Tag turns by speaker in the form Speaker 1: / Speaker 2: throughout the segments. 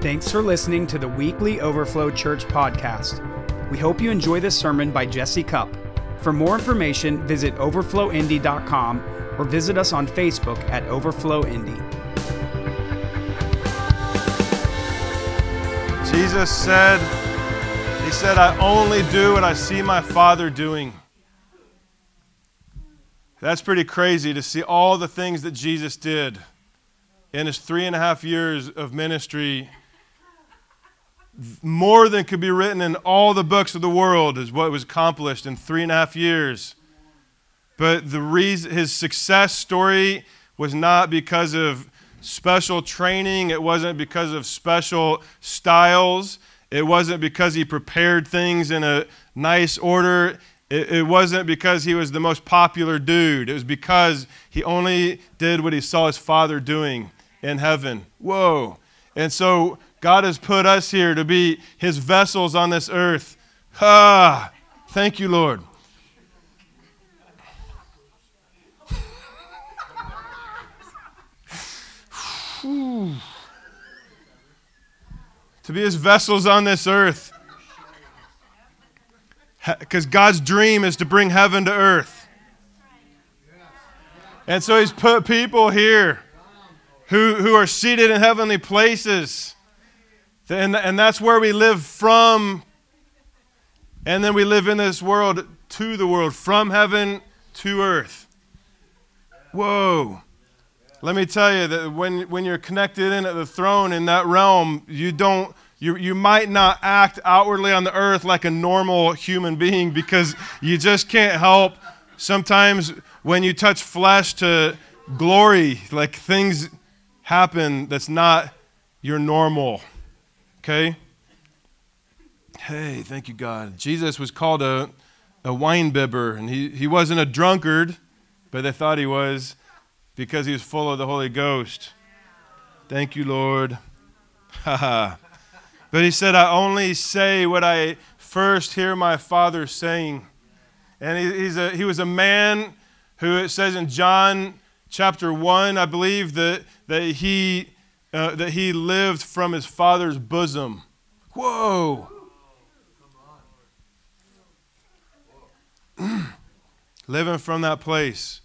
Speaker 1: Thanks for listening to the weekly Overflow Church podcast. We hope you enjoy this sermon by Jesse Cup. For more information, visit overflowindy.com or visit us on Facebook at Overflow Indy.
Speaker 2: Jesus said, He said, I only do what I see my Father doing. That's pretty crazy to see all the things that Jesus did in his three and a half years of ministry. More than could be written in all the books of the world is what was accomplished in three and a half years. But the reason his success story was not because of special training, it wasn't because of special styles, it wasn't because he prepared things in a nice order. It, it, wasn't because he was the most popular dude. It was because he only did what he saw his father doing in heaven. Whoa. And so God has put us here to be his vessels on this earth. Ah, thank you, Lord. to be his vessels on this earth. Because God's dream is to bring heaven to earth. And so he's put people here who, who are seated in heavenly places. And, and that's where we live from. And then we live in this world to the world, from heaven to earth. Whoa. Let me tell you that when, when you're connected in at the throne in that realm, you don't you, you might not act outwardly on the earth like a normal human being because you just can't help sometimes when you touch flesh to glory, like things happen that's not your normal. Okay? Hey, thank you, God. Jesus was called a, a wine bibber, and he, he wasn't a drunkard, but they thought he was because he was full of the Holy Ghost. Thank you, Lord. But he said, I only say what I first hear my Father saying. And he, he's a, he was a man who, it says in John chapter 1, I believe, that, that, he, uh, that he lived from his Father's bosom. Whoa. Living from that place.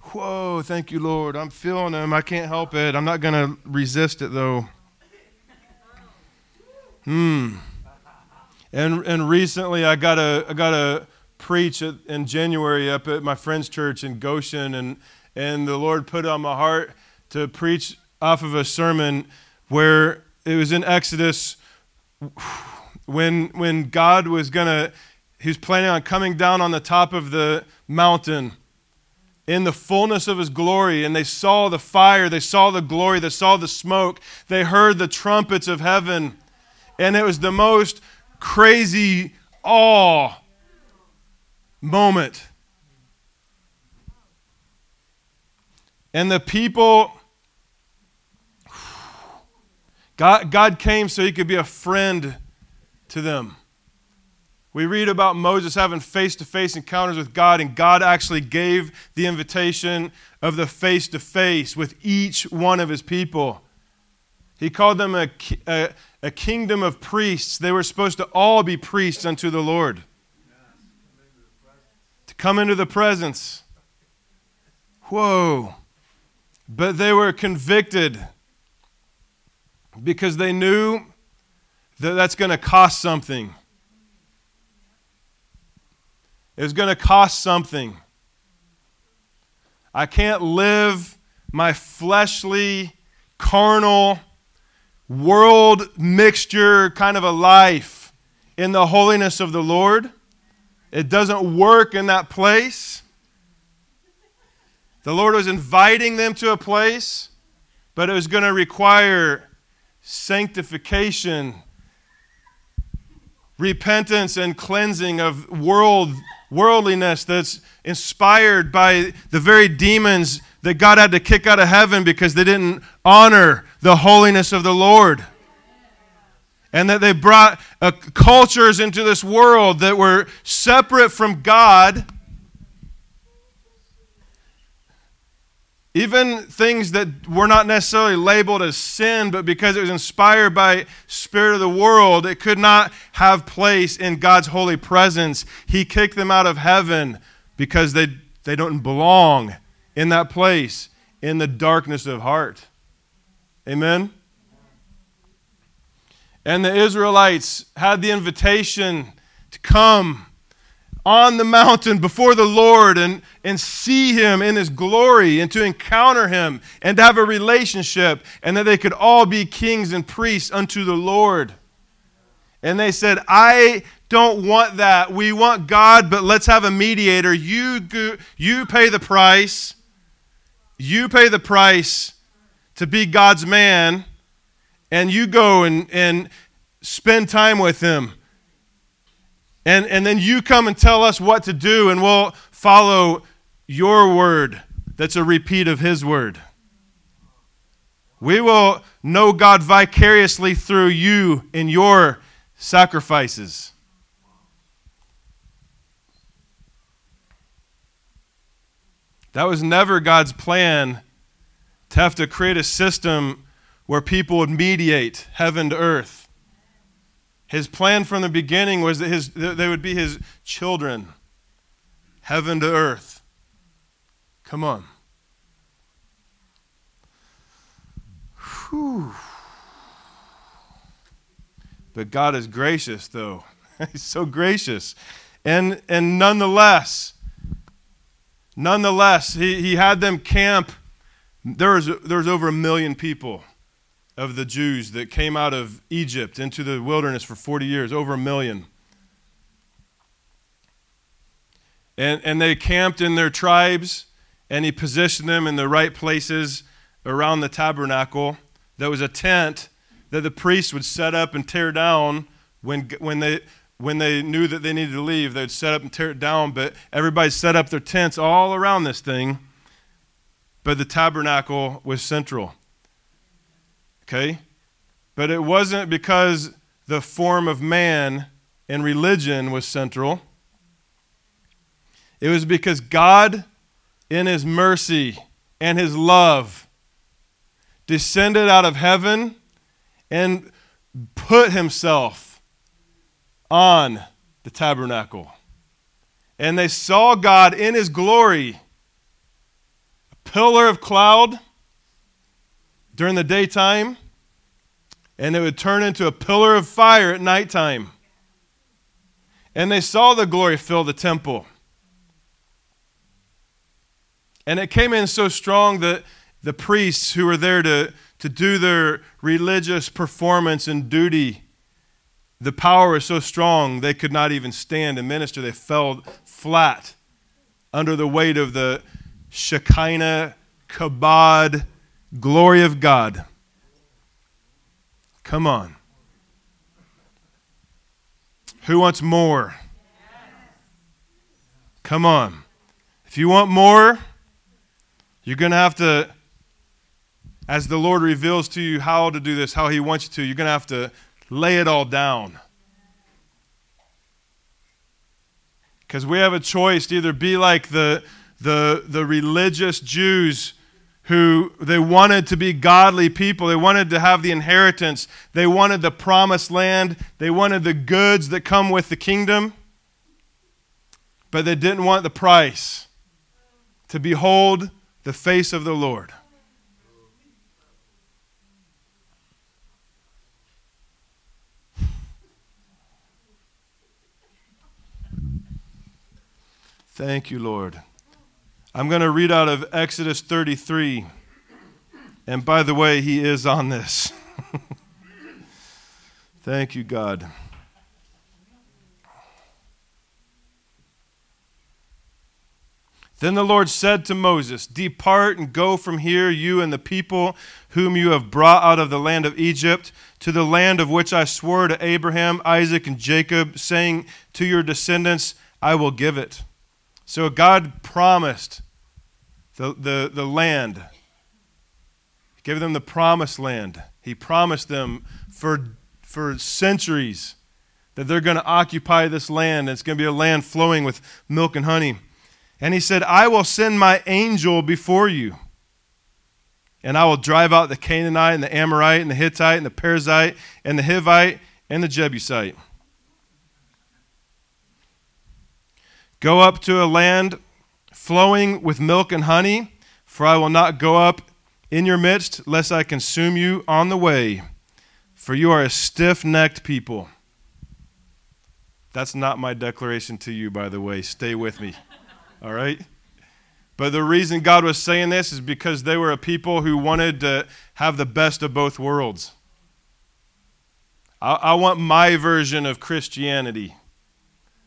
Speaker 2: Whoa, thank you, Lord. I'm feeling him. I can't help it. I'm not going to resist it, though. Hmm. And and recently I got a I got a preach at, in January up at my friend's church in Goshen, and and the Lord put on my heart to preach off of a sermon where it was in Exodus when when God was gonna he was planning on coming down on the top of the mountain in the fullness of his glory and they saw the fire they saw the glory they saw the smoke they heard the trumpets of heaven and it was the most crazy awe moment. And the people, God, God came so he could be a friend to them. We read about Moses having face to face encounters with God, and God actually gave the invitation of the face to face with each one of his people. He called them a, a, a kingdom of priests. They were supposed to all be priests unto the Lord. To come into the presence. Whoa. But they were convicted because they knew that that's going to cost something. It's going to cost something. I can't live my fleshly, carnal, world mixture kind of a life in the holiness of the Lord. It doesn't work in that place. The Lord was inviting them to a place, but it was going to require sanctification, repentance, and cleansing of world, worldliness that's inspired by the very demons that God had to kick out of heaven because they didn't honor the holiness of the Lord. And that they brought uh, cultures into this world that were separate from God, even things that were not necessarily labeled as sin, but because it was inspired by spirit of the world, it could not have place in God's holy presence. He kicked them out of heaven because they, they don't belong in that place in the darkness of heart. Amen? And the Israelites had the invitation to come on the mountain before the Lord and, and see him in his glory and to encounter him and to have a relationship and that they could all be kings and priests unto the Lord. And they said, I don't want that. We want God, but let's have a mediator. You, go, you pay the price. You pay the price to be God's man, and you go and, and spend time with him and, and then you come and tell us what to do, and we'll follow your word that's a repeat of his word. We will know God vicariously through you in your sacrifices. That was never God's plan to have to create a system where people would mediate heaven to earth. His plan from the beginning was that his, they would be his children, heaven to earth. Come on. Whew. But God is gracious, though. He's so gracious. And, and nonetheless, nonetheless, he, he had them camp. There was, there was over a million people of the Jews that came out of Egypt into the wilderness for 40 years, over a million. And, and they camped in their tribes, and he positioned them in the right places around the tabernacle. There was a tent that the priests would set up and tear down when, when, they, when they knew that they needed to leave. They would set up and tear it down, but everybody set up their tents all around this thing. But the tabernacle was central. Okay? But it wasn't because the form of man and religion was central. It was because God, in His mercy and His love, descended out of heaven and put Himself on the tabernacle. And they saw God in His glory, a pillar of cloud during the daytime, and it would turn into a pillar of fire at nighttime. And they saw the glory fill the temple. And it came in so strong that the priests who were there to, to do their religious performance and duty, the power was so strong they could not even stand and minister. They fell flat under the weight of the Shekinah, kabod, glory of God. Come on. Who wants more? Come on. If you want more, you're going to have to, as the Lord reveals to you how to do this, how He wants you to, you're going to have to lay it all down. Because we have a choice to either be like the, the, the religious Jews who they wanted to be godly people. They wanted to have the inheritance. They wanted the promised land. They wanted the goods that come with the kingdom. But they didn't want the price to behold the face of the Lord. Thank you, Lord. I'm going to read out of Exodus 33. And by the way, he is on this. Thank you, God. Then the Lord said to Moses, Depart and go from here, you and the people whom you have brought out of the land of Egypt, to the land of which I swore to Abraham, Isaac, and Jacob, saying, To your descendants I will give it. So God promised the, the, the land. He gave them the promised land. He promised them for, for centuries that they're going to occupy this land. It's going to be a land flowing with milk and honey. And he said, I will send my angel before you. and I will drive out the Canaanite and the Amorite and the Hittite and the Perizzite and the Hivite and the Jebusite. Go up to a land flowing with milk and honey, for I will not go up in your midst, lest I consume you on the way, for you are a stiff necked people. That's not my declaration to you, by the way. Stay with me. All right? But the reason God was saying this is because they were a people who wanted to have the best of both worlds. I, I want my version of Christianity.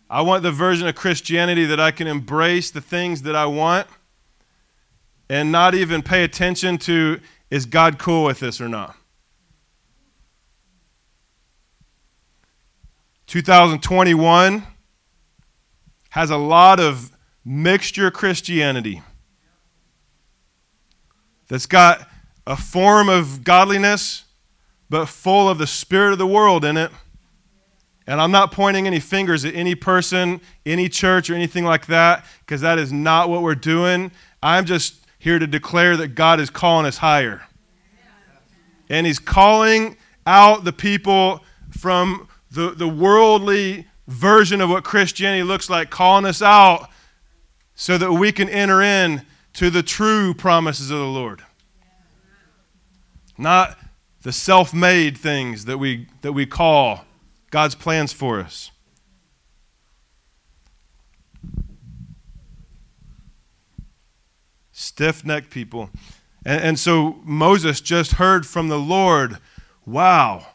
Speaker 2: I want the version of Christianity that I can embrace the things that I want and not even pay attention to is God cool with this or not. 2021 has a lot of mixture Christianity that's got a form of godliness, but full of the spirit of the world in it. And I'm not pointing any fingers at any person, any church, or anything like that, because that is not what we're doing. I'm just here to declare that God is calling us higher. And He's calling out the people from the, the worldly version of what Christianity looks like, calling us out so that we can enter in to the true promises of the Lord. Not the self made things that we, that we call God's plans for us. Stiff necked people. And, and so Moses just heard from the Lord, wow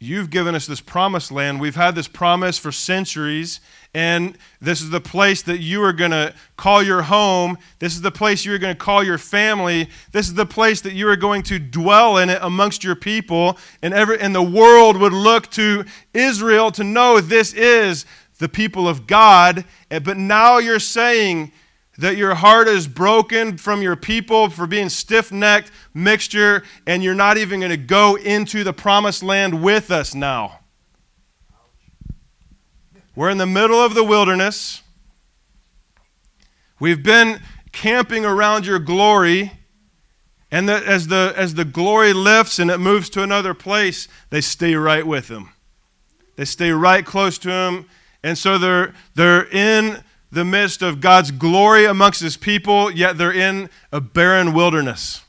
Speaker 2: You've given us this promised land. We've had this promise for centuries, and this is the place that you are going to call your home. This is the place you are going to call your family. This is the place that you are going to dwell in it amongst your people. And, every, and the world would look to Israel to know this is the people of God. Eh, but now you're saying, that your heart is broken from your people for being stiff necked mixture, and you're not even going to go into the promised land with us now. We're in the middle of the wilderness. We've been camping around your glory. And the, as, the, as the glory lifts and it moves to another place, they stay right with him. They stay right close to him. And so they're, they're in the midst of God's glory amongst his people, yet they're in a barren wilderness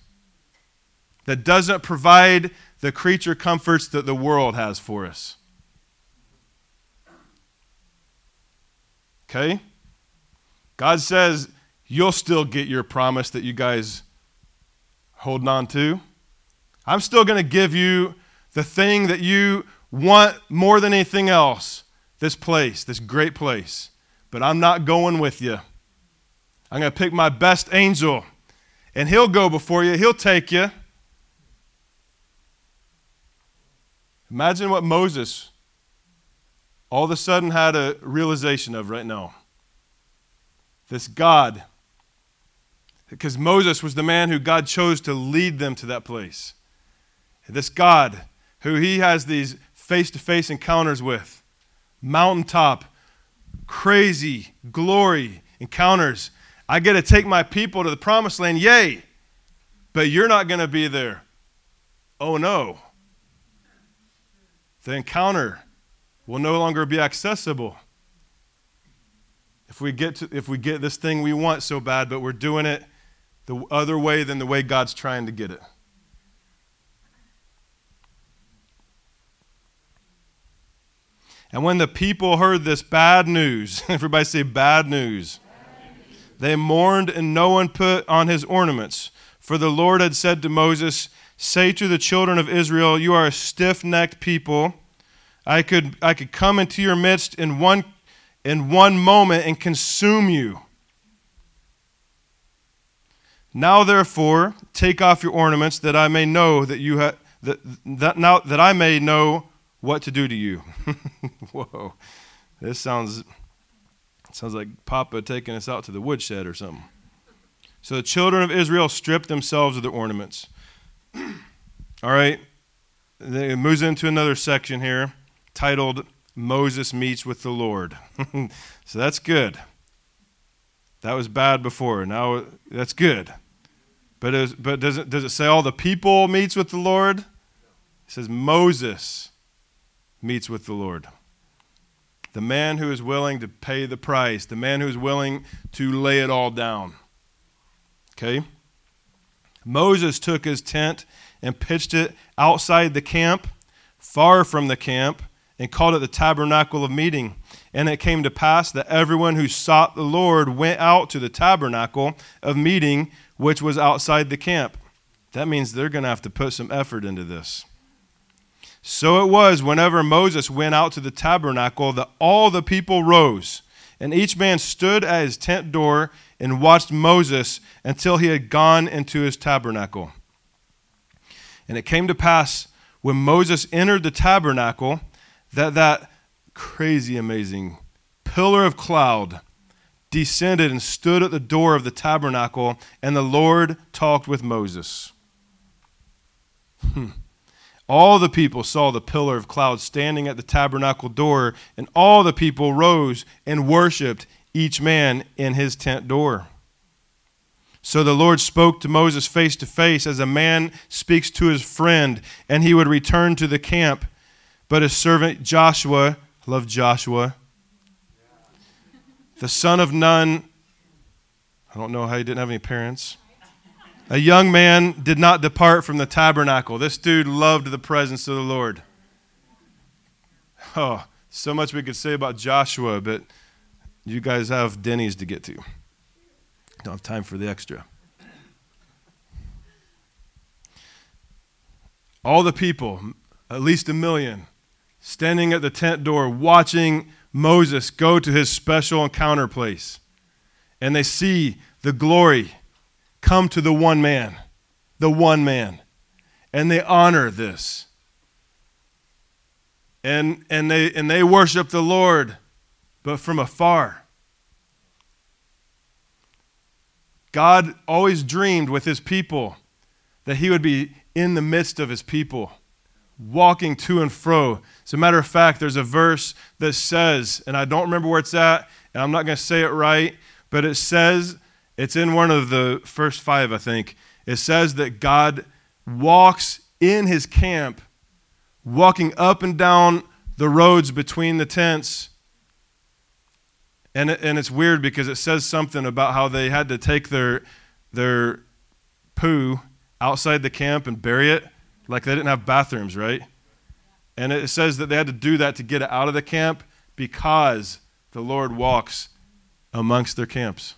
Speaker 2: that doesn't provide the creature comforts that the world has for us. Okay? God says, You'll still get your promise that you guys holding on to. I'm still going to give you the thing that you want more than anything else this place, this great place but I'm not going with you. I'm going to pick my best angel, and he'll go before you, he'll take you. Imagine what Moses all of a sudden had a realization of right now. This God, because Moses was the man who God chose to lead them to that place. This God, who he has these face to face encounters with, mountaintop, crazy glory encounters. I get to take my people to the promised land, yay, but you're not going to be there. Oh no. The encounter will no longer be accessible. If we get to, if we get this thing we want so bad, but we're doing it the other way than the way God's trying to get it. And when the people heard this bad news, everybody say bad news, they mourned and no one put on his ornaments. For the Lord had said to Moses, Say to the children of Israel, You are a stiff necked people. I could, I could come into your midst in one, in one moment and consume you. Now, therefore, take off your ornaments that I may know that you have, that, that, now, that I may know what to do to you. Whoa. This sounds sounds like Papa taking us out to the woodshed or something. So the children of Israel stripped themselves of their ornaments. All right. It moves into another section here titled Moses Meets with the Lord. so that's good. That was bad before. Now that's good. But, is, but does, it, does it say all the people meets with the Lord? It says Moses meets with the Lord. The man who is willing to pay the price, the man who is willing to lay it all down. Okay? Moses took his tent and pitched it outside the camp, far from the camp, and called it the tabernacle of meeting. And it came to pass that everyone who sought the Lord went out to the tabernacle of meeting, which was outside the camp. That means they're going to have to put some effort into this. So it was whenever Moses went out to the tabernacle that all the people rose, and each man stood at his tent door and watched Moses until he had gone into his tabernacle. And it came to pass when Moses entered the tabernacle that that crazy amazing pillar of cloud descended and stood at the door of the tabernacle, and the Lord talked with Moses. Hmm. All the people saw the pillar of cloud standing at the tabernacle door, and all the people rose and worshiped, each man in his tent door. So the Lord spoke to Moses face to face as a man speaks to his friend, and he would return to the camp. But his servant Joshua, love Joshua, the son of Nun, I don't know how he didn't have any parents a young man did not depart from the tabernacle. This dude loved the presence of the Lord. Oh, so much we could say about Joshua, but you guys have Denny's to get to. Don't have time for the extra. All the people, at least a million, standing at the tent door watching Moses go to his special encounter place. And they see the glory come to the one man, the one man. And they honor this. And, and, they, and they worship the Lord, but from afar. God always dreamed with his people that he would be in the midst of his people, walking to and fro. As a matter of fact, there's a verse that says, and I don't remember where it's at, and I'm not going to say it right, but it says it's in one of the first five, I think. It says that God walks in his camp, walking up and down the roads between the tents. And, and it's weird because it says something about how they had to take their, their poo outside the camp and bury it. Like they didn't have bathrooms, right? And it says that they had to do that to get it out of the camp because the Lord walks amongst their camps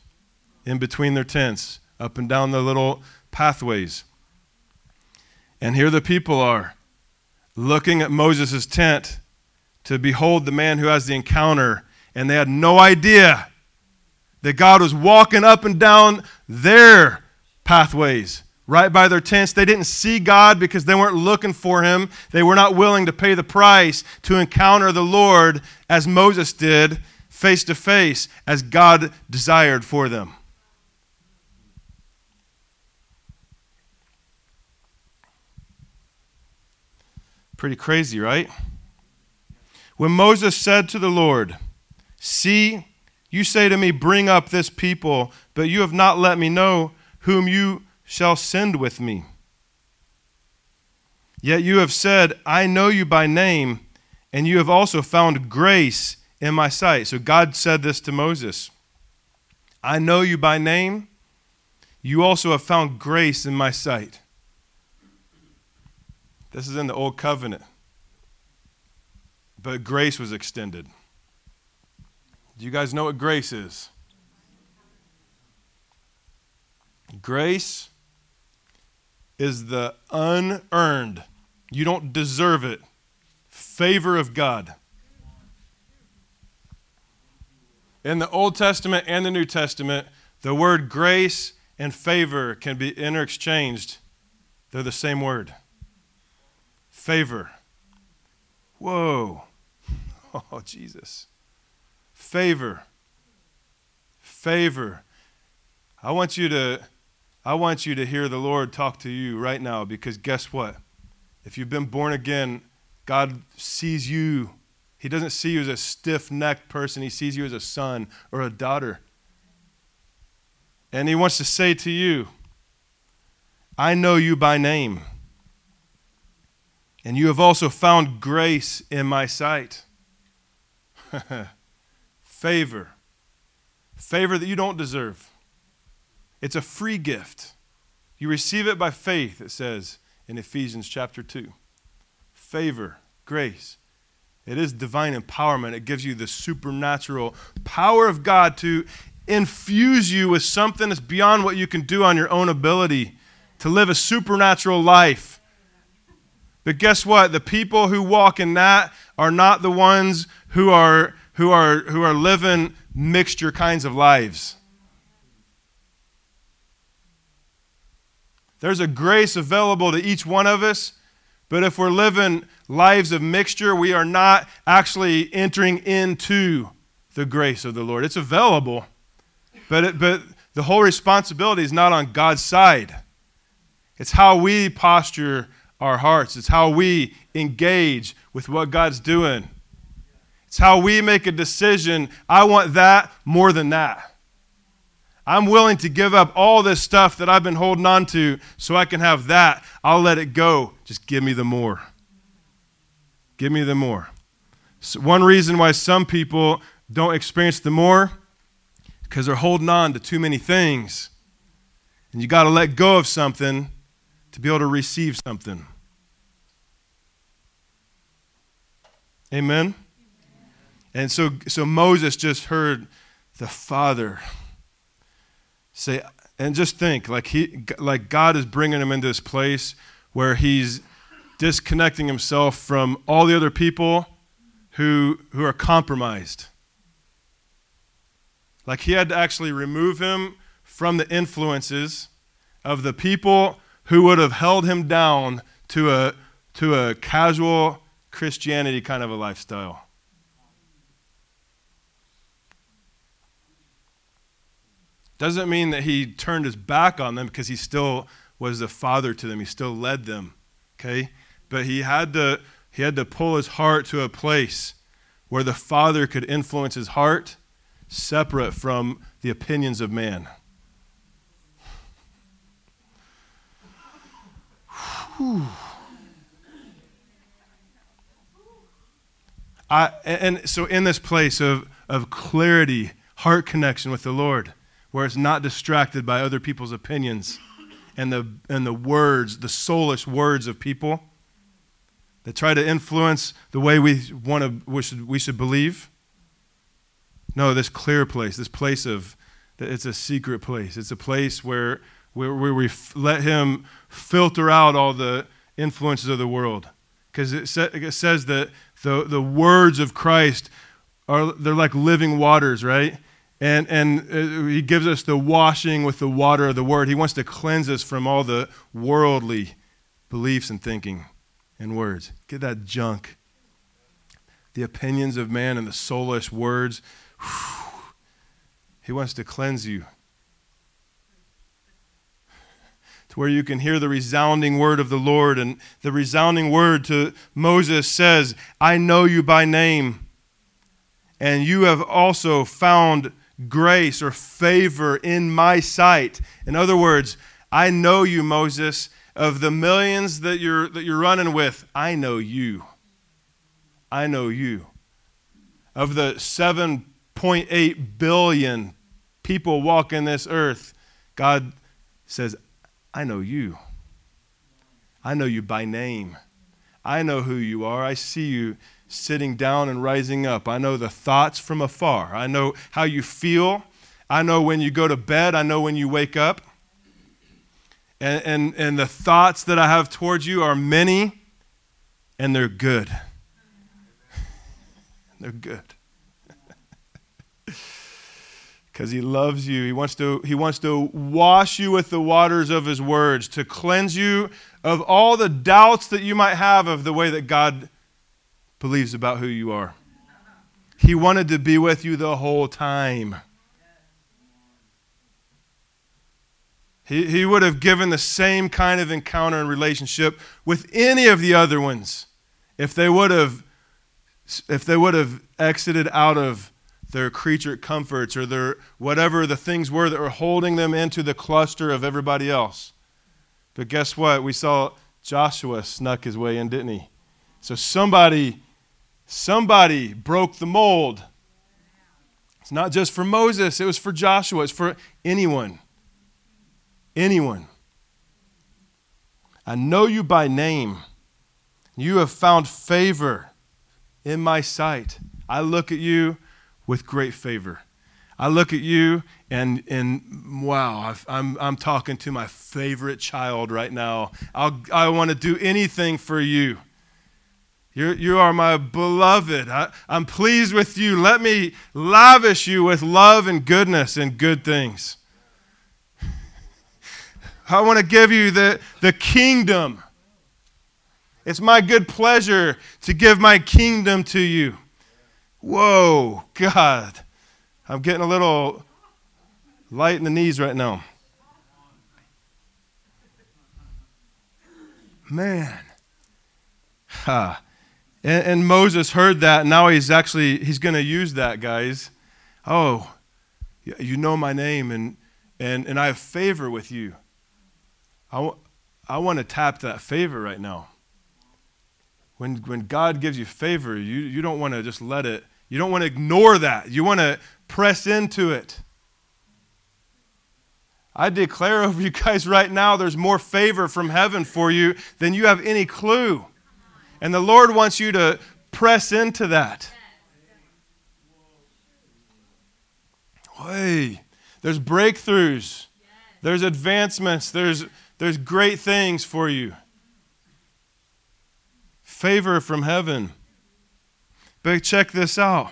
Speaker 2: in between their tents, up and down the little pathways. And here the people are looking at Moses' tent to behold the man who has the encounter, and they had no idea that God was walking up and down their pathways, right by their tents. They didn't see God because they weren't looking for him. They were not willing to pay the price to encounter the Lord as Moses did, face to face, as God desired for them. Pretty crazy, right? When Moses said to the Lord, See, you say to me, Bring up this people, but you have not let me know whom you shall send with me. Yet you have said, I know you by name, and you have also found grace in my sight. So God said this to Moses I know you by name, you also have found grace in my sight. This is in the Old Covenant. But grace was extended. Do you guys know what grace is? Grace is the unearned, you don't deserve it, favor of God. In the Old Testament and the New Testament, the word grace and favor can be interchanged. They're the same word favor. Whoa. Oh, Jesus. Favor. Favor. I want you to I want you to hear the Lord talk to you right now because guess what? If you've been born again, God sees you. He doesn't see you as a stiff-necked person. He sees you as a son or a daughter. And he wants to say to you, I know you by name, and you have also found grace in my sight. Favor. Favor that you don't deserve. It's a free gift. You receive it by faith, it says in Ephesians chapter 2. Favor, grace. It is divine empowerment. It gives you the supernatural power of God to infuse you with something that's beyond what you can do on your own ability to live a supernatural life. But guess what? The people who walk in that are not the ones who are who are who are living mixture kinds of lives. There's a grace available to each one of us, but if we're living lives of mixture, we are not actually entering into the grace of the Lord. It's available, but, it, but the whole responsibility is not on God's side. It's how we posture our hearts, it's how we engage with what God's doing. It's how we make a decision. I want that more than that. I'm willing to give up all this stuff that I've been holding on to so I can have that. I'll let it go. Just give me the more. Give me the more. So one reason why some people don't experience the more because they're holding on to too many things. And you got to let go of something to be able to receive something. Amen. And so so Moses just heard the Father say and just think like he like God is bringing him into this place where he's disconnecting himself from all the other people who who are compromised. Like he had to actually remove him from the influences of the people who would have held him down to a to a casual Christianity kind of a lifestyle. Doesn't mean that he turned his back on them because he still was the father to them. He still led them. Okay? But he had to he had to pull his heart to a place where the father could influence his heart separate from the opinions of man. Whew. I, and so in this place of, of clarity, heart connection with the Lord, where it's not distracted by other people's opinions and the, and the words, the soulless words of people that try to influence the way we, want to, we, should, we should believe. No, this clear place, this place of, it's a secret place. It's a place where, where, where we let Him filter out all the influences of the world. Because it, sa- it says that the, the words of Christ are, they're like living waters, right? And, and uh, he gives us the washing with the water of the word. He wants to cleanse us from all the worldly beliefs and thinking and words. Get that junk. The opinions of man and the soulless words. He wants to cleanse you to where you can hear the resounding word of the Lord. And the resounding word to Moses says, I know you by name, and you have also found grace or favor in my sight. In other words, I know you, Moses. Of the millions that you're, that you're running with, I know you. I know you. Of the 7.8 billion people walking this earth, God says, I know you. I know you by name. I know who you are. I see you sitting down and rising up. I know the thoughts from afar. I know how you feel. I know when you go to bed. I know when you wake up. And, and, and the thoughts that I have towards you are many, and they're good. they're good. Because he loves you. He wants, to, he wants to wash you with the waters of his words, to cleanse you of all the doubts that you might have of the way that God believes about who you are. He wanted to be with you the whole time. He, he would have given the same kind of encounter and relationship with any of the other ones if they would have if they would have exited out of their creature comforts or their whatever the things were that were holding them into the cluster of everybody else. But guess what? We saw Joshua snuck his way in, didn't he? So somebody, somebody broke the mold. It's not just for Moses, it was for Joshua, it's for anyone. Anyone. I know you by name. You have found favor in my sight. I look at you with great favor. I look at you and, and wow, i am I'm, I'm talking to my favorite child right now. I'll, I want to do anything for you. You're, you are my beloved. I, I'm pleased with you. Let me lavish you with love and goodness and good things. I want to give you the, the kingdom. It's my good pleasure to give my kingdom to you. Whoa, God. I'm getting a little light in the knees right now. Man. Ha. And, and Moses heard that, and now he's actually he's going to use that, guys. Oh, you know my name, and, and, and I have favor with you. I, w- I want to tap that favor right now. When, when God gives you favor, you, you don't want to just let it, you don't want to ignore that. You want to press into it. I declare over you guys right now, there's more favor from heaven for you than you have any clue. And the Lord wants you to press into that. Hey, there's breakthroughs, there's advancements, there's, there's great things for you. Favor from heaven. But check this out.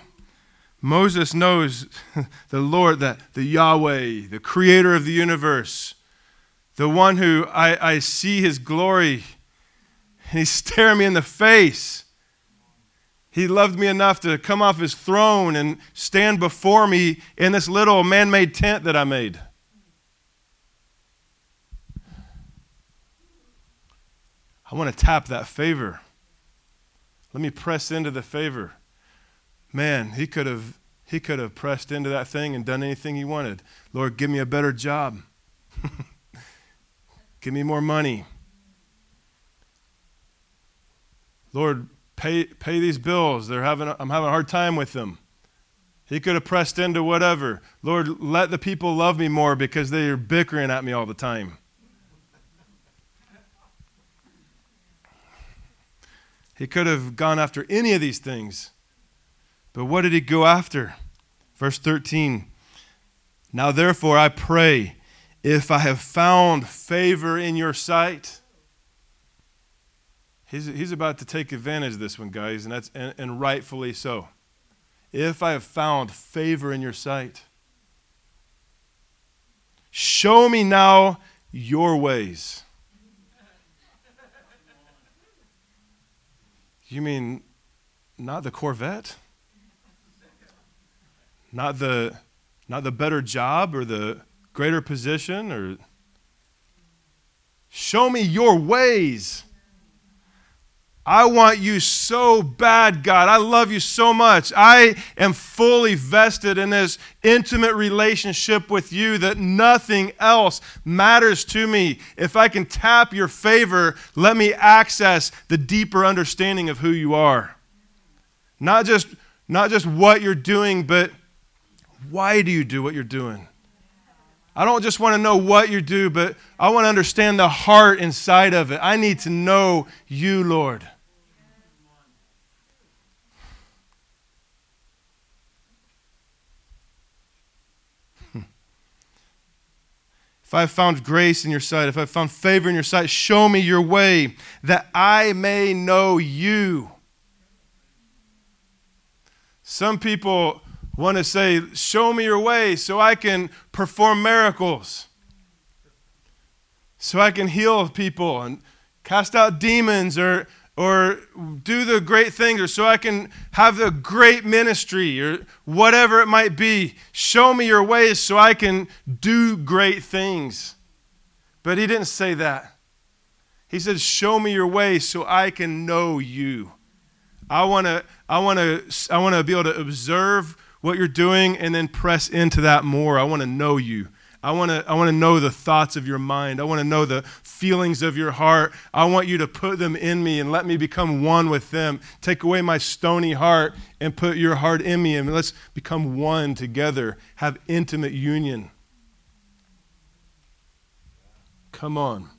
Speaker 2: Moses knows the Lord, that the Yahweh, the creator of the universe, the one who I, I see his glory and he's staring me in the face. He loved me enough to come off his throne and stand before me in this little man made tent that I made. I want to tap that favor. Let me press into the favor. Man, he could have he could have pressed into that thing and done anything he wanted. Lord, give me a better job. give me more money. Lord, pay, pay these bills. They're having, I'm having a hard time with them. He could have pressed into whatever. Lord, let the people love me more because they are bickering at me all the time. He could have gone after any of these things. But what did he go after? Verse 13 Now therefore I pray, if I have found favor in your sight, He's, he's about to take advantage of this one, guys, and, that's, and, and rightfully so. If I have found favor in your sight, show me now your ways. You mean not the Corvette? Not the, not the better job or the greater position or show me your ways. I want you so bad, God. I love you so much. I am fully vested in this intimate relationship with you that nothing else matters to me. If I can tap your favor, let me access the deeper understanding of who you are. Not just, not just what you're doing, but why do you do what you're doing? I don't just want to know what you do, but I want to understand the heart inside of it. I need to know you, Lord. If I have found grace in your sight, if I have found favor in your sight, show me your way that I may know you. Some people want to say, Show me your way so I can perform miracles, so I can heal people and cast out demons or or do the great things, or so I can have the great ministry, or whatever it might be. Show me your ways so I can do great things. But he didn't say that. He said, Show me your ways so I can know you. I want to I want to I want to be able to observe what you're doing and then press into that more. I want to know you. I want to I want to know the thoughts of your mind. I want to know the feelings of your heart. I want you to put them in me and let me become one with them. Take away my stony heart and put your heart in me, and let's become one together. Have intimate union. Come on.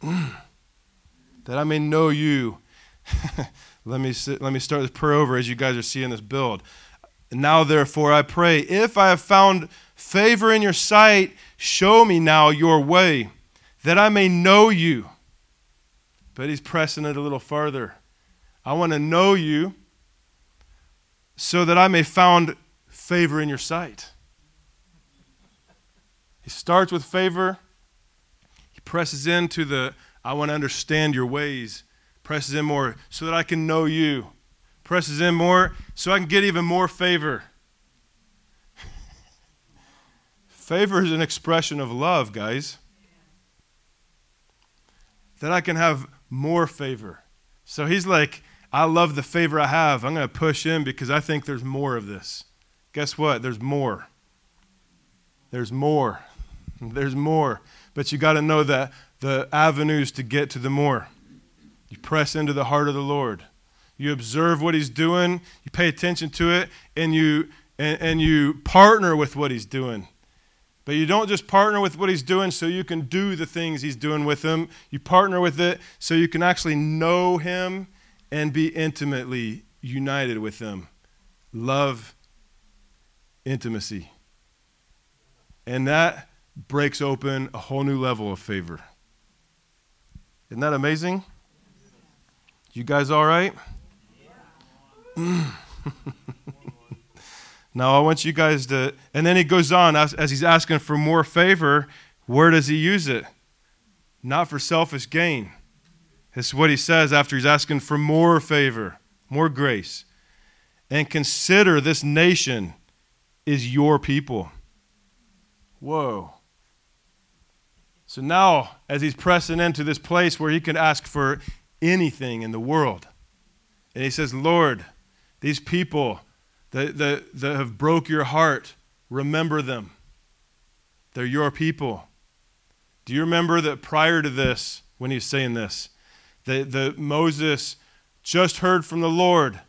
Speaker 2: that I may know you. let, me, let me start this prayer over as you guys are seeing this build. Now, therefore, I pray, if I have found favor in your sight, show me now your way, that I may know you. But he's pressing it a little further. I want to know you so that I may found favor in your sight. He starts with favor. He presses into the I want to understand your ways. Presses in more so that I can know you. Presses in more so I can get even more favor. favor is an expression of love, guys. That I can have more favor. So he's like, I love the favor I have. I'm going to push in because I think there's more of this. Guess what? There's more. There's more. There's more. But you got to know that the avenues to get to the more. You press into the heart of the Lord. You observe what he's doing, you pay attention to it, and you and, and you partner with what he's doing. But you don't just partner with what he's doing so you can do the things he's doing with him. You partner with it so you can actually know him and be intimately united with him. Love, intimacy. And that breaks open a whole new level of favor. Isn't that amazing? You guys all right? now, I want you guys to, and then he goes on as, as he's asking for more favor. Where does he use it? Not for selfish gain. Is what he says after he's asking for more favor, more grace. And consider this nation is your people. Whoa. So now, as he's pressing into this place where he can ask for anything in the world, and he says, Lord, these people that, that, that have broke your heart, remember them. They're your people. Do you remember that prior to this, when he's saying this, that, that Moses just heard from the Lord?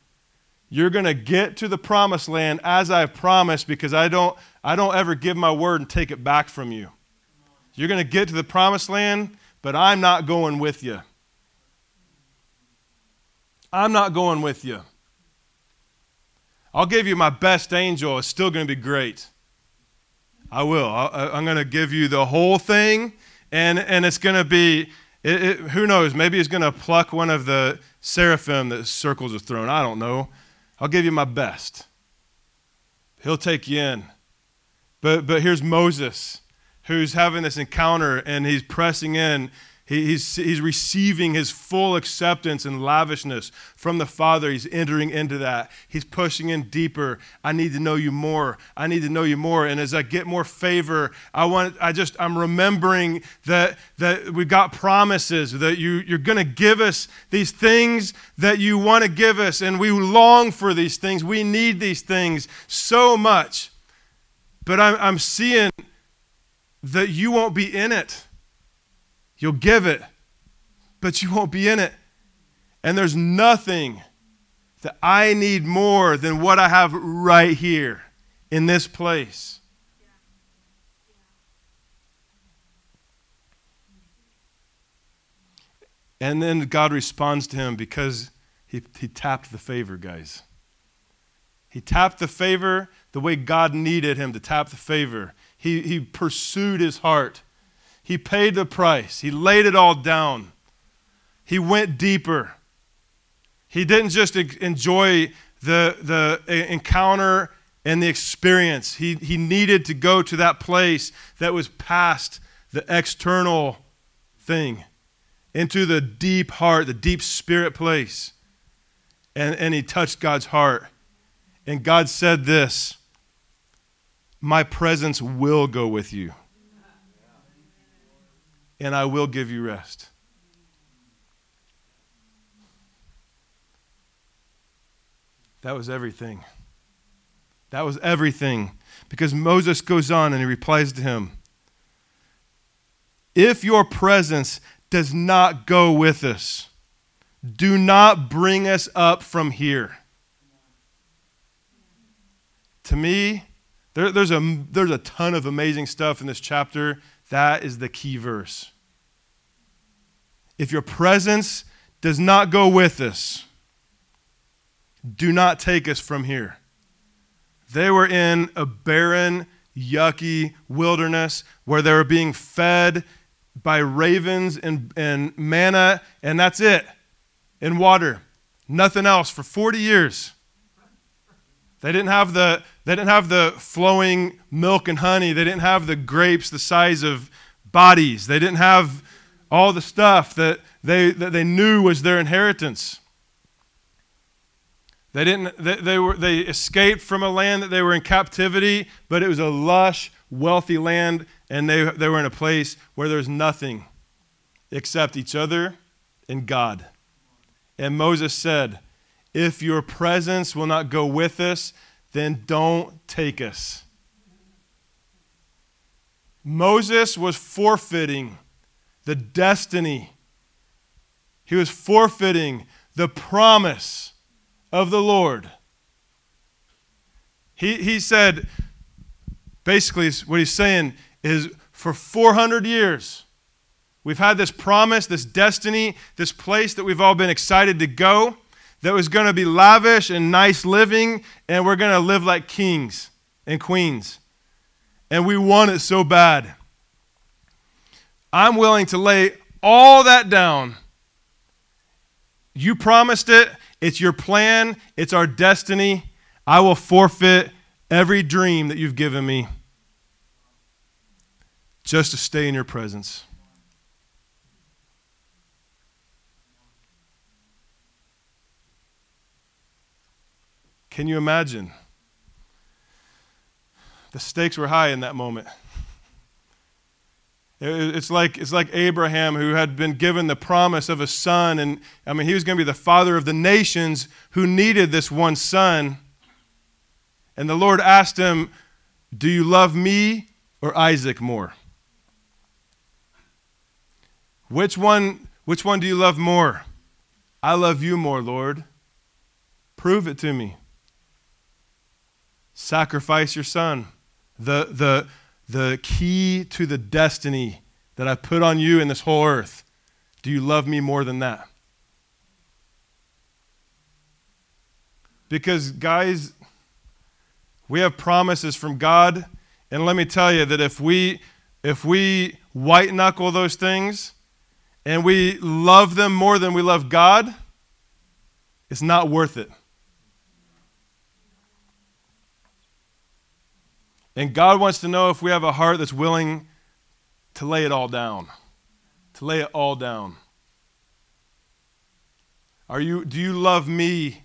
Speaker 2: You're going to get to the promised land as I've promised because I don't, I don't ever give my word and take it back from you. You're going to get to the promised land, but I'm not going with you. I'm not going with you. I'll give you my best angel. It's still going to be great. I will. I, am going to give you the whole thing, and, and it's going to be, it, it, who knows, maybe he's going to pluck one of the seraphim that circles the throne. I don't know. I'll give you my best. He'll take you in. But, but here's Moses who's having this encounter and he's pressing in. He, he's, he's receiving his full acceptance and lavishness from the Father. He's entering into that. He's pushing in deeper. I need to know you more. I need to know you more. And as I get more favor, I want I just I'm remembering that that we've got promises that you, you're gonna give us these things that you want to give us, and we long for these things. We need these things so much. But I'm, I'm seeing that you won't be in it. You'll give it, but you won't be in it. And there's nothing that I need more than what I have right here in this place. And then God responds to him because he, he tapped the favor, guys. He tapped the favor the way God needed him to tap the favor. He, he pursued his heart. He paid the price. He laid it all down. He went deeper. He didn't just enjoy the, the encounter and the experience. He, he needed to go to that place that was past the external thing into the deep heart, the deep spirit place. And, and he touched God's heart. And God said this my presence will go with you, and I will give you rest. That was everything. That was everything. Because Moses goes on and he replies to him if your presence does not go with us, do not bring us up from here. To me, there, there's, a, there's a ton of amazing stuff in this chapter. That is the key verse. If your presence does not go with us, do not take us from here. They were in a barren, yucky wilderness where they were being fed by ravens and, and manna, and that's it, in water. Nothing else for 40 years. They didn't have the, they didn't have the flowing milk and honey. They didn't have the grapes the size of bodies. They didn't have all the stuff that they, that they knew was their inheritance. They didn't they, they, were they escaped from a land that they were in captivity, but it was a lush, wealthy land, and they, they were in a place where there's nothing except each other and God. And Moses said, If your presence will not go with us, then don't take us. Moses was forfeiting the destiny, he was forfeiting the promise of the Lord. He, he said, basically, what he's saying is for 400 years, we've had this promise, this destiny, this place that we've all been excited to go, that was going to be lavish and nice living, and we're going to live like kings and queens. And we want it so bad. I'm willing to lay all that down. You promised it. It's your plan, it's our destiny. I will forfeit every dream that you've given me just to stay in your presence. Can you imagine? The stakes were high in that moment. It's like, it's like Abraham, who had been given the promise of a son. And I mean, he was going to be the father of the nations who needed this one son. And the Lord asked him, Do you love me or Isaac more? Which one, which one do you love more? I love you more, Lord. Prove it to me. Sacrifice your son. The, the, the key to the destiny that I've put on you in this whole earth. Do you love me more than that? Because, guys, we have promises from God, and let me tell you that if we if we white knuckle those things and we love them more than we love God, it's not worth it. And God wants to know if we have a heart that's willing to lay it all down. To lay it all down. Are you, do you love me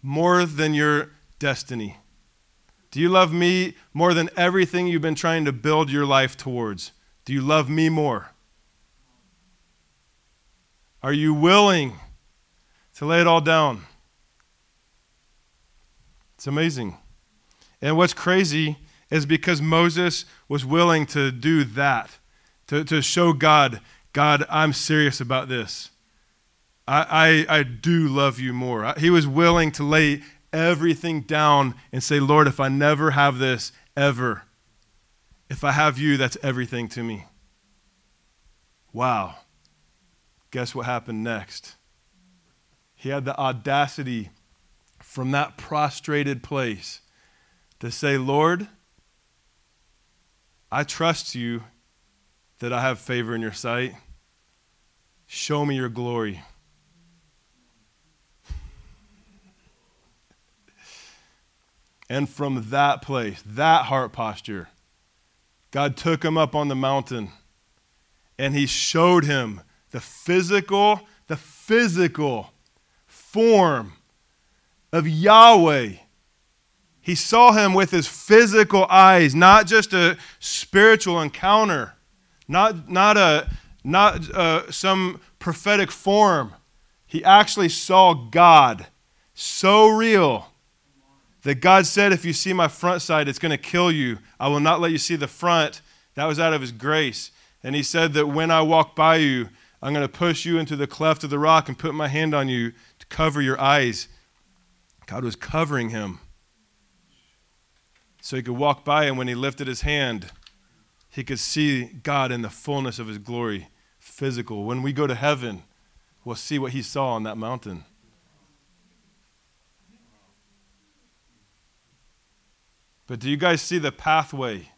Speaker 2: more than your destiny? Do you love me more than everything you've been trying to build your life towards? Do you love me more? Are you willing to lay it all down? It's amazing. And what's crazy is because Moses was willing to do that, to, to show God, God, I'm serious about this. I, I, I do love you more. He was willing to lay everything down and say, Lord, if I never have this ever, if I have you, that's everything to me. Wow. Guess what happened next? He had the audacity from that prostrated place to say, Lord, I trust you that I have favor in your sight. Show me your glory. And from that place, that heart posture, God took him up on the mountain and he showed him the physical, the physical form of Yahweh he saw him with his physical eyes, not just a spiritual encounter, not, not, a, not uh, some prophetic form. He actually saw God so real that God said, If you see my front side, it's going to kill you. I will not let you see the front. That was out of his grace. And he said that when I walk by you, I'm going to push you into the cleft of the rock and put my hand on you to cover your eyes. God was covering him so he could walk by, and when he lifted his hand, he could see God in the fullness of his glory, physical. When we go to heaven, we'll see what he saw on that mountain. But do you guys see the pathway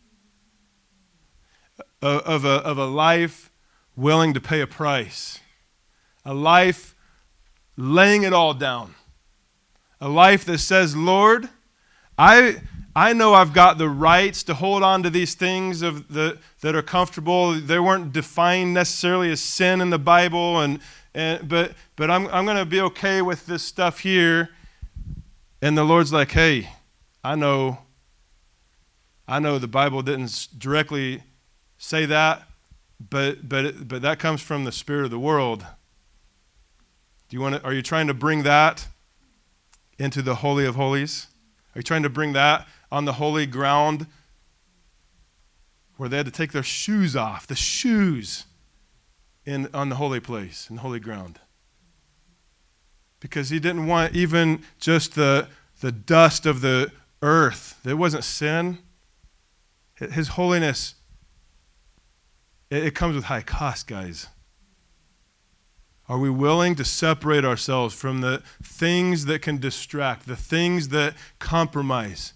Speaker 2: of a, of a life willing to pay a price? A life laying it all down. A life that says, Lord, I, I know I've got the rights to hold on to these things of the, that are comfortable. They weren't defined necessarily as sin in the Bible, and, and, but, but I'm, I'm going to be okay with this stuff here. And the Lord's like, hey, I know, I know the Bible didn't directly say that, but, but, but that comes from the spirit of the world. Do you want to, are you trying to bring that into the Holy of Holies? Are you trying to bring that on the holy ground where they had to take their shoes off, the shoes in, on the holy place, in the holy ground. Because he didn't want even just the, the dust of the earth. It wasn't sin. His holiness, it, it comes with high cost, guys. Are we willing to separate ourselves from the things that can distract, the things that compromise?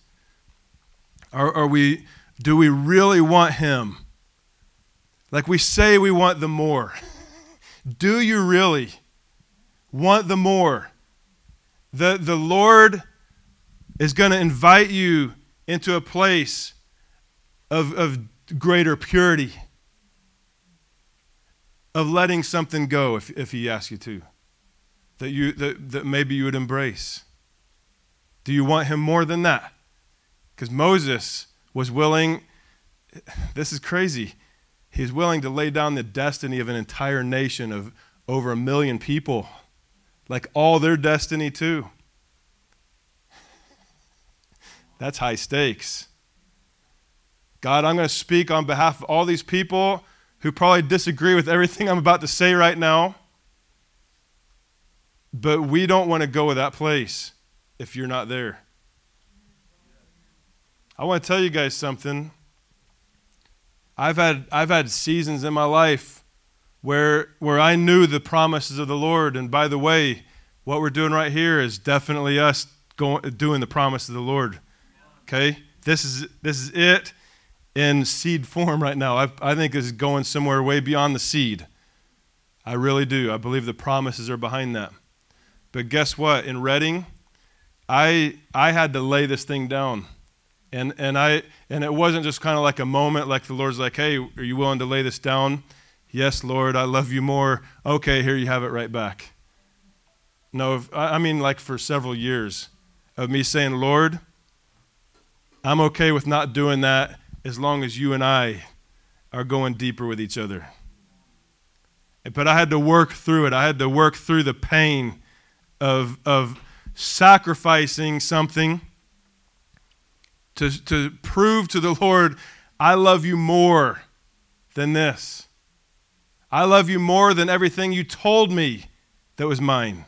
Speaker 2: Are, are we, do we really want Him? Like we say we want the more. do you really want the more? The, the Lord is going to invite you into a place of, of greater purity, of letting something go if, if He asks you to, that, you, that, that maybe you would embrace. Do you want Him more than that? Because Moses was willing, this is crazy, he's willing to lay down the destiny of an entire nation of over a million people, like all their destiny, too. That's high stakes. God, I'm going to speak on behalf of all these people who probably disagree with everything I'm about to say right now. But we don't want to go to that place if you're not there. I want to tell you guys something. I've had, I've had seasons in my life where, where I knew the promises of the Lord. And by the way, what we're doing right here is definitely us going, doing the promise of the Lord. Okay? This is, this is it in seed form right now. I, I think this is going somewhere way beyond the seed. I really do. I believe the promises are behind that. But guess what? In Redding, I, I had to lay this thing down. And, and, I, and it wasn't just kind of like a moment like the Lord's like, hey, are you willing to lay this down? Yes, Lord, I love you more. Okay, here you have it right back. No, I mean like for several years of me saying, Lord, I'm okay with not doing that as long as you and I are going deeper with each other. But I had to work through it. I had to work through the pain of, of sacrificing something to, to prove to the Lord, I love you more than this. I love you more than everything you told me that was mine.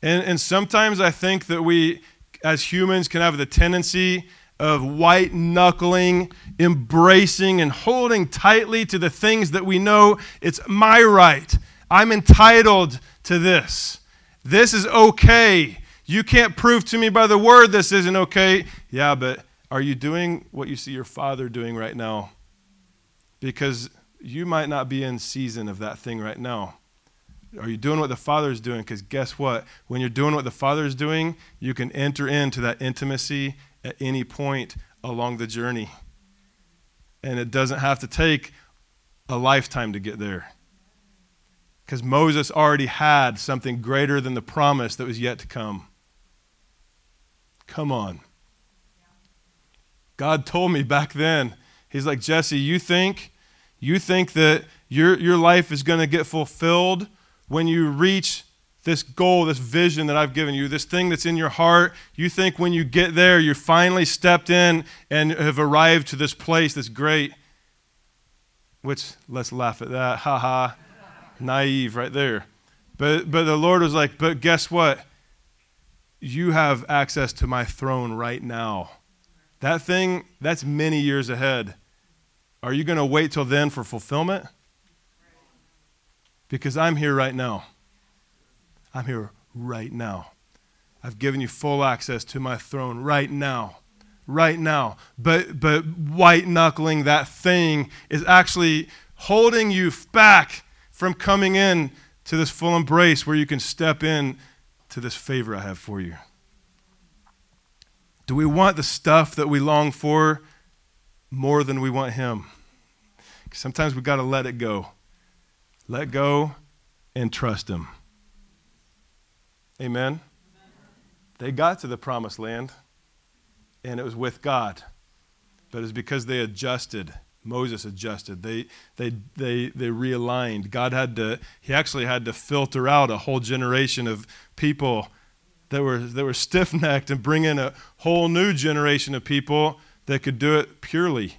Speaker 2: And, and sometimes I think that we, as humans, can have the tendency of white knuckling, embracing, and holding tightly to the things that we know it's my right. I'm entitled to this. This is okay. You can't prove to me by the word this isn't okay. Yeah, but are you doing what you see your father doing right now? Because you might not be in season of that thing right now. Are you doing what the Father is doing? Because guess what? When you're doing what the Father is doing, you can enter into that intimacy at any point along the journey. And it doesn't have to take a lifetime to get there. Because Moses already had something greater than the promise that was yet to come. Come on. God told me back then, He's like, Jesse, you think, you think that your, your life is going to get fulfilled when you reach this goal, this vision that I've given you, this thing that's in your heart. You think when you get there, you're finally stepped in and have arrived to this place that's great. which let's laugh at that. Ha ha. Naive right there. But, but the Lord was like, but guess what? You have access to my throne right now. That thing, that's many years ahead. Are you going to wait till then for fulfillment? Because I'm here right now. I'm here right now. I've given you full access to my throne right now. Right now. But but white knuckling that thing is actually holding you back from coming in to this full embrace where you can step in to this favor I have for you. Do we want the stuff that we long for more than we want him? Sometimes we've got to let it go. Let go and trust him. Amen. They got to the promised land, and it was with God. But it's because they adjusted. Moses adjusted. They, they, they, they realigned. God had to, he actually had to filter out a whole generation of people that were, that were stiff necked and bring in a whole new generation of people that could do it purely.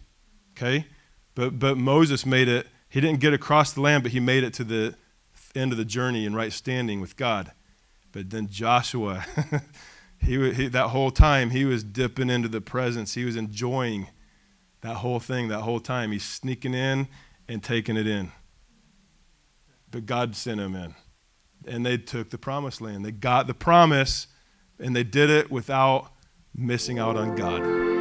Speaker 2: Okay? But, but Moses made it, he didn't get across the land, but he made it to the end of the journey in right standing with God. But then Joshua, he, he, that whole time, he was dipping into the presence. He was enjoying that whole thing that whole time. He's sneaking in and taking it in. But God sent him in. And they took the promised land. They got the promise, and they did it without missing out on God.